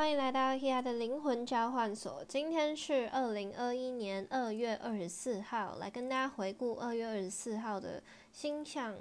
欢迎来到 Hea 的灵魂交换所。今天是二零二一年二月二十四号，来跟大家回顾二月二十四号的星象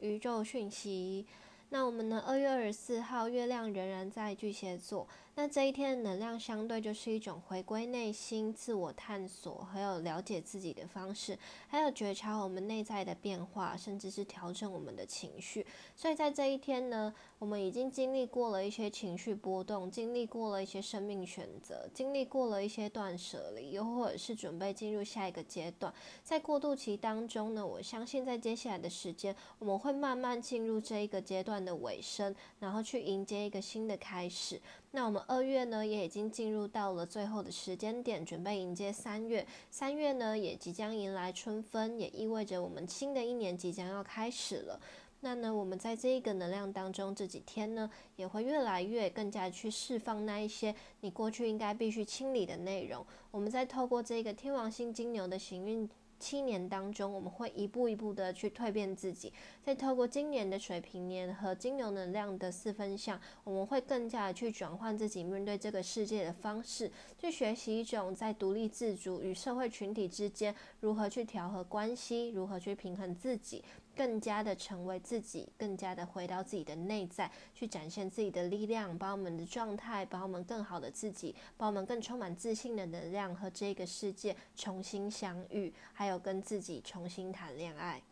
宇宙讯息。那我们呢？二月二十四号，月亮仍然在巨蟹座。那这一天的能量相对就是一种回归内心、自我探索，还有了解自己的方式，还有觉察我们内在的变化，甚至是调整我们的情绪。所以在这一天呢，我们已经经历过了一些情绪波动，经历过了一些生命选择，经历过了一些断舍离，又或者是准备进入下一个阶段。在过渡期当中呢，我相信在接下来的时间，我们会慢慢进入这一个阶段的尾声，然后去迎接一个新的开始。那我们二月呢，也已经进入到了最后的时间点，准备迎接三月。三月呢，也即将迎来春分，也意味着我们新的一年即将要开始了。那呢，我们在这一个能量当中，这几天呢，也会越来越更加去释放那一些你过去应该必须清理的内容。我们在透过这个天王星金牛的行运。七年当中，我们会一步一步的去蜕变自己。再透过今年的水平年和金牛能量的四分相，我们会更加的去转换自己面对这个世界的方式，去学习一种在独立自主与社会群体之间如何去调和关系，如何去平衡自己。更加的成为自己，更加的回到自己的内在，去展现自己的力量，把我们的状态，把我们更好的自己，把我们更充满自信的能量和这个世界重新相遇，还有跟自己重新谈恋爱。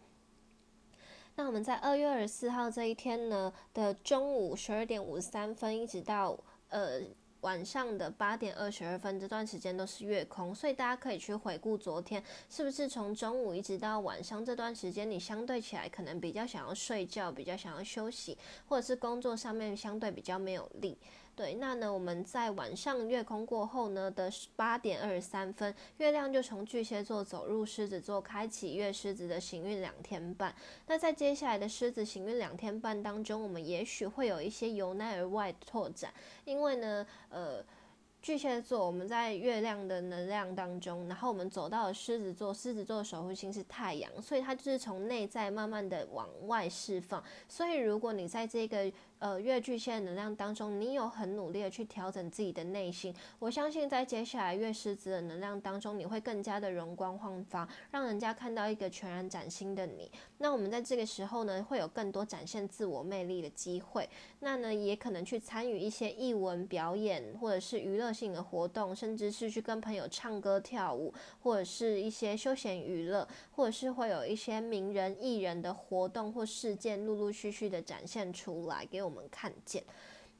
那我们在二月二十四号这一天呢的中午十二点五十三分，一直到呃。晚上的八点二十二分这段时间都是月空，所以大家可以去回顾昨天，是不是从中午一直到晚上这段时间，你相对起来可能比较想要睡觉，比较想要休息，或者是工作上面相对比较没有力。对，那呢，我们在晚上月空过后呢的八点二十三分，月亮就从巨蟹座走入狮子座，开启月狮子的行运两天半。那在接下来的狮子行运两天半当中，我们也许会有一些由内而外的拓展，因为呢，呃。巨蟹座，我们在月亮的能量当中，然后我们走到了狮子座，狮子座的守护星是太阳，所以它就是从内在慢慢的往外释放。所以如果你在这个呃月巨蟹能量当中，你有很努力的去调整自己的内心，我相信在接下来月狮子的能量当中，你会更加的容光焕发，让人家看到一个全然崭新的你。那我们在这个时候呢，会有更多展现自我魅力的机会。那呢，也可能去参与一些艺文表演或者是娱乐。性的活动，甚至是去跟朋友唱歌跳舞，或者是一些休闲娱乐，或者是会有一些名人艺人的活动或事件，陆陆续续的展现出来给我我们看见。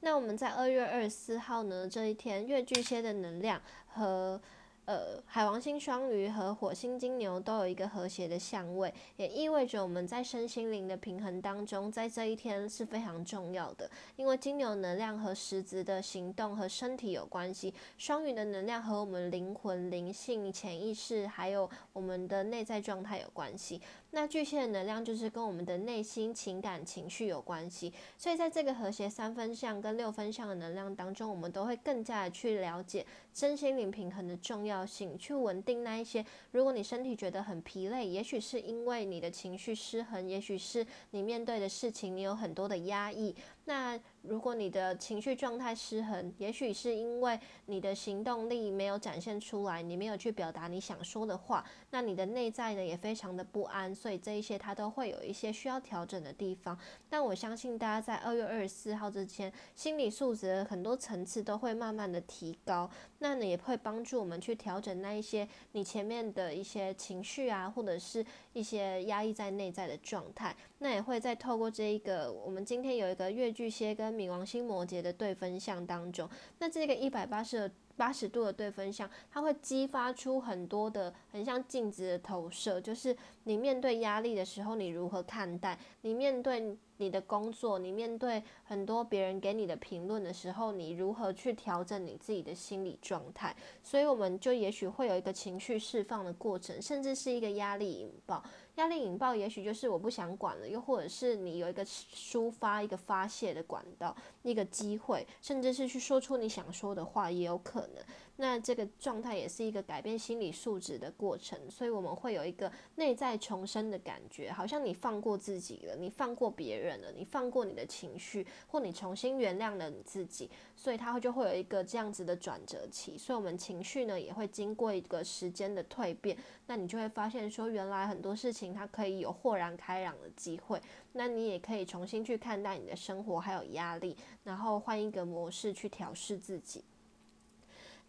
那我们在二月二十四号呢这一天，月巨蟹的能量和。呃，海王星双鱼和火星金牛都有一个和谐的相位，也意味着我们在身心灵的平衡当中，在这一天是非常重要的。因为金牛能量和实质的行动和身体有关系，双鱼的能量和我们灵魂、灵性、潜意识，还有我们的内在状态有关系。那巨蟹的能量就是跟我们的内心、情感、情绪有关系。所以在这个和谐三分相跟六分相的能量当中，我们都会更加的去了解身心灵平衡的重要。性去稳定那一些，如果你身体觉得很疲累，也许是因为你的情绪失衡，也许是你面对的事情你有很多的压抑。那如果你的情绪状态失衡，也许是因为你的行动力没有展现出来，你没有去表达你想说的话，那你的内在呢也非常的不安，所以这一些它都会有一些需要调整的地方。但我相信大家在二月二十四号之前，心理素质很多层次都会慢慢的提高，那呢也会帮助我们去调整那一些你前面的一些情绪啊，或者是一些压抑在内在的状态。那也会再透过这一个，我们今天有一个月巨蟹跟冥王星摩羯的对分项当中，那这个一百八十八十度的对分相，它会激发出很多的很像镜子的投射，就是你面对压力的时候，你如何看待？你面对你的工作，你面对很多别人给你的评论的时候，你如何去调整你自己的心理状态？所以我们就也许会有一个情绪释放的过程，甚至是一个压力引爆。压力引爆，也许就是我不想管了，又或者是你有一个抒发、一个发泄的管道，一个机会，甚至是去说出你想说的话，也有可那这个状态也是一个改变心理素质的过程，所以我们会有一个内在重生的感觉，好像你放过自己了，你放过别人了，你放过你的情绪，或你重新原谅了你自己，所以它就会有一个这样子的转折期。所以，我们情绪呢也会经过一个时间的蜕变，那你就会发现说，原来很多事情它可以有豁然开朗的机会，那你也可以重新去看待你的生活还有压力，然后换一个模式去调试自己。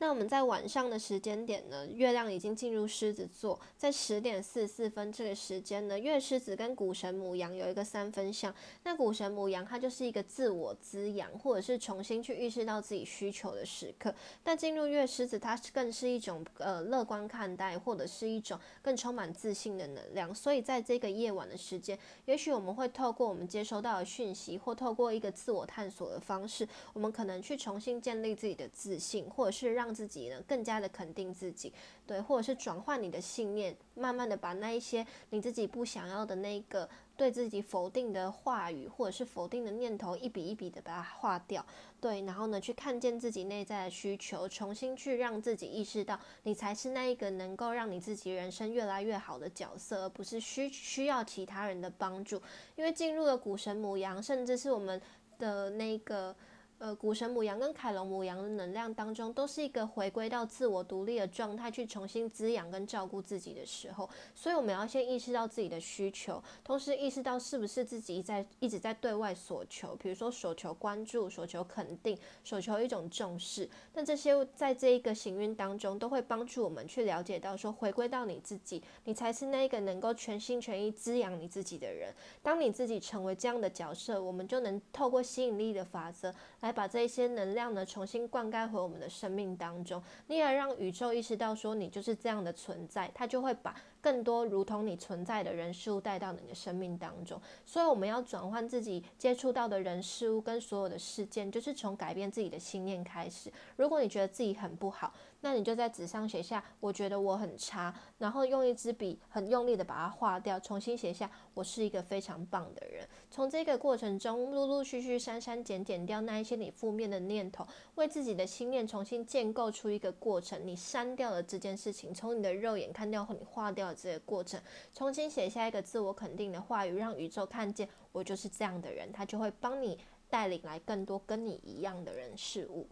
那我们在晚上的时间点呢，月亮已经进入狮子座，在十点四十四分这个时间呢，月狮子跟谷神母羊有一个三分相。那谷神母羊它就是一个自我滋养，或者是重新去意识到自己需求的时刻。但进入月狮子，它更是一种呃乐观看待，或者是一种更充满自信的能量。所以在这个夜晚的时间，也许我们会透过我们接收到的讯息，或透过一个自我探索的方式，我们可能去重新建立自己的自信，或者是让让自己呢更加的肯定自己，对，或者是转换你的信念，慢慢的把那一些你自己不想要的那个对自己否定的话语，或者是否定的念头，一笔一笔的把它划掉，对，然后呢去看见自己内在的需求，重新去让自己意识到，你才是那一个能够让你自己人生越来越好的角色，而不是需需要其他人的帮助，因为进入了股神母羊，甚至是我们的那个。呃，股神母羊跟凯龙母羊的能量当中，都是一个回归到自我独立的状态，去重新滋养跟照顾自己的时候。所以我们要先意识到自己的需求，同时意识到是不是自己在一直在对外索求，比如说索求关注、索求肯定、索求一种重视。那这些在这一个行运当中，都会帮助我们去了解到，说回归到你自己，你才是那一个能够全心全意滋养你自己的人。当你自己成为这样的角色，我们就能透过吸引力的法则来。来把这些能量呢重新灌溉回我们的生命当中，你也让宇宙意识到说你就是这样的存在，它就会把。更多如同你存在的人事物带到你的生命当中，所以我们要转换自己接触到的人事物跟所有的事件，就是从改变自己的信念开始。如果你觉得自己很不好，那你就在纸上写下“我觉得我很差”，然后用一支笔很用力的把它划掉，重新写下“我是一个非常棒的人”。从这个过程中，陆陆续续删删减减掉那一些你负面的念头，为自己的心念重新建构出一个过程。你删掉了这件事情，从你的肉眼看掉后，你划掉。这个过程，重新写下一个自我肯定的话语，让宇宙看见我就是这样的人，他就会帮你带领来更多跟你一样的人事物。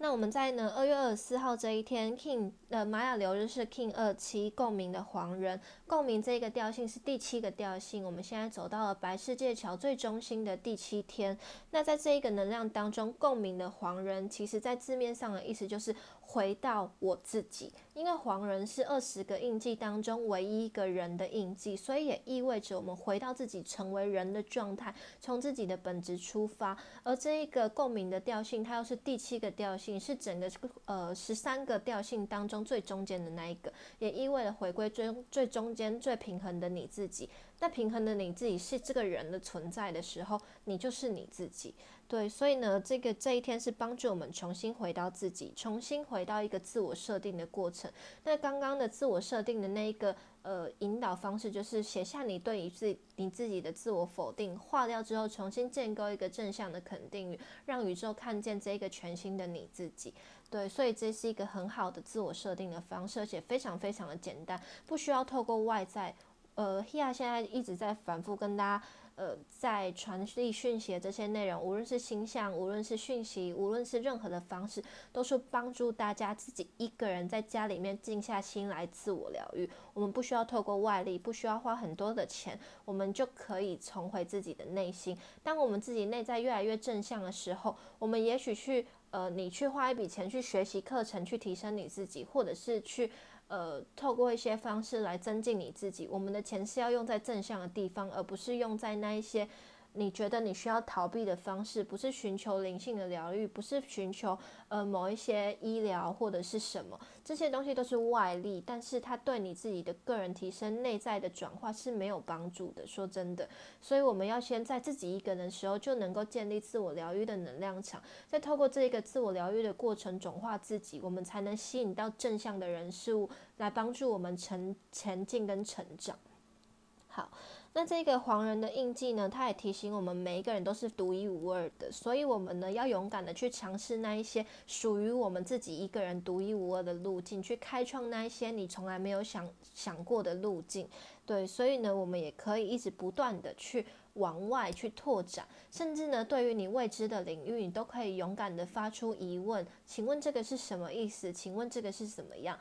那我们在呢二月二十四号这一天，King 的玛雅流日是 King 二七共鸣的黄人，共鸣这个调性是第七个调性。我们现在走到了白世界桥最中心的第七天。那在这一个能量当中，共鸣的黄人，其实在字面上的意思就是。回到我自己，因为黄人是二十个印记当中唯一一个人的印记，所以也意味着我们回到自己成为人的状态，从自己的本质出发。而这一个共鸣的调性，它又是第七个调性，是整个呃十三个调性当中最中间的那一个，也意味着回归最最中间最平衡的你自己。那平衡的你自己是这个人的存在的时候，你就是你自己。对，所以呢，这个这一天是帮助我们重新回到自己，重新回到一个自我设定的过程。那刚刚的自我设定的那一个呃引导方式，就是写下你对于自你自己的自我否定，划掉之后，重新建构一个正向的肯定语，让宇宙看见这一个全新的你自己。对，所以这是一个很好的自我设定的方式，而且非常非常的简单，不需要透过外在。呃，Hea 现在一直在反复跟大家。呃，在传递讯息的这些内容，无论是星象，无论是讯息，无论是任何的方式，都是帮助大家自己一个人在家里面静下心来自我疗愈。我们不需要透过外力，不需要花很多的钱，我们就可以重回自己的内心。当我们自己内在越来越正向的时候，我们也许去呃，你去花一笔钱去学习课程，去提升你自己，或者是去。呃，透过一些方式来增进你自己。我们的钱是要用在正向的地方，而不是用在那一些。你觉得你需要逃避的方式，不是寻求灵性的疗愈，不是寻求呃某一些医疗或者是什么，这些东西都是外力，但是它对你自己的个人提升、内在的转化是没有帮助的。说真的，所以我们要先在自己一个人的时候就能够建立自我疗愈的能量场，再透过这一个自我疗愈的过程转化自己，我们才能吸引到正向的人事物来帮助我们成前进跟成长。好。那这个黄人的印记呢，它也提醒我们每一个人都是独一无二的，所以我们呢要勇敢的去尝试那一些属于我们自己一个人独一无二的路径，去开创那一些你从来没有想想过的路径。对，所以呢，我们也可以一直不断的去往外去拓展，甚至呢，对于你未知的领域，你都可以勇敢的发出疑问，请问这个是什么意思？请问这个是怎么样？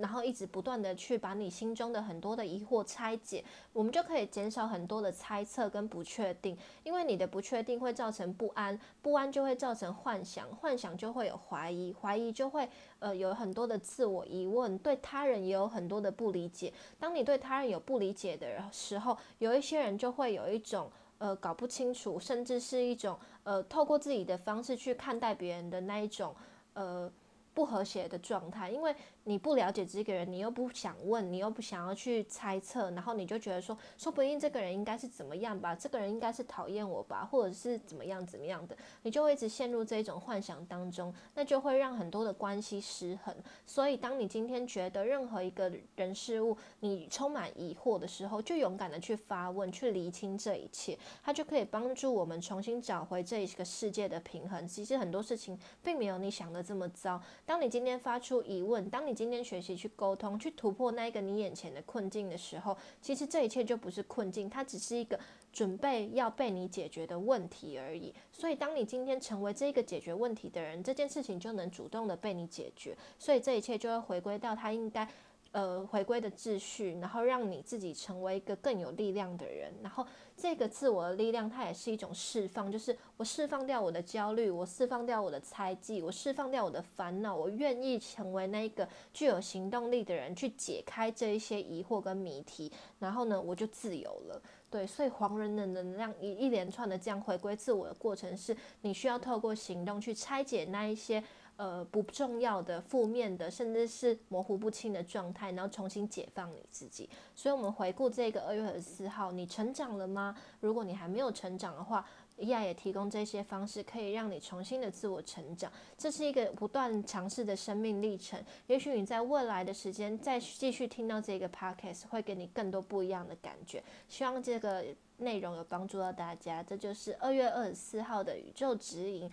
然后一直不断的去把你心中的很多的疑惑拆解，我们就可以减少很多的猜测跟不确定，因为你的不确定会造成不安，不安就会造成幻想，幻想就会有怀疑，怀疑就会呃有很多的自我疑问，对他人也有很多的不理解。当你对他人有不理解的时候，有一些人就会有一种呃搞不清楚，甚至是一种呃透过自己的方式去看待别人的那一种呃不和谐的状态，因为。你不了解这个人，你又不想问，你又不想要去猜测，然后你就觉得说，说不定这个人应该是怎么样吧，这个人应该是讨厌我吧，或者是怎么样怎么样的，你就会一直陷入这一种幻想当中，那就会让很多的关系失衡。所以，当你今天觉得任何一个人事物你充满疑惑的时候，就勇敢的去发问，去厘清这一切，它就可以帮助我们重新找回这一个世界的平衡。其实很多事情并没有你想的这么糟。当你今天发出疑问，当你今天学习去沟通，去突破那一个你眼前的困境的时候，其实这一切就不是困境，它只是一个准备要被你解决的问题而已。所以，当你今天成为这个解决问题的人，这件事情就能主动的被你解决。所以，这一切就会回归到它应该。呃，回归的秩序，然后让你自己成为一个更有力量的人。然后，这个自我的力量，它也是一种释放，就是我释放掉我的焦虑，我释放掉我的猜忌，我释放掉我的烦恼，我愿意成为那一个具有行动力的人，去解开这一些疑惑跟谜题。然后呢，我就自由了。对，所以黄人的能量一一连串的这样回归自我的过程，是你需要透过行动去拆解那一些。呃，不重要的、负面的，甚至是模糊不清的状态，然后重新解放你自己。所以，我们回顾这个二月二十四号，你成长了吗？如果你还没有成长的话，伊亚也提供这些方式，可以让你重新的自我成长。这是一个不断尝试的生命历程。也许你在未来的时间再继续听到这个 podcast，会给你更多不一样的感觉。希望这个内容有帮助到大家。这就是二月二十四号的宇宙指引。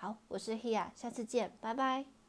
好，我是 Hia，下次见，拜拜。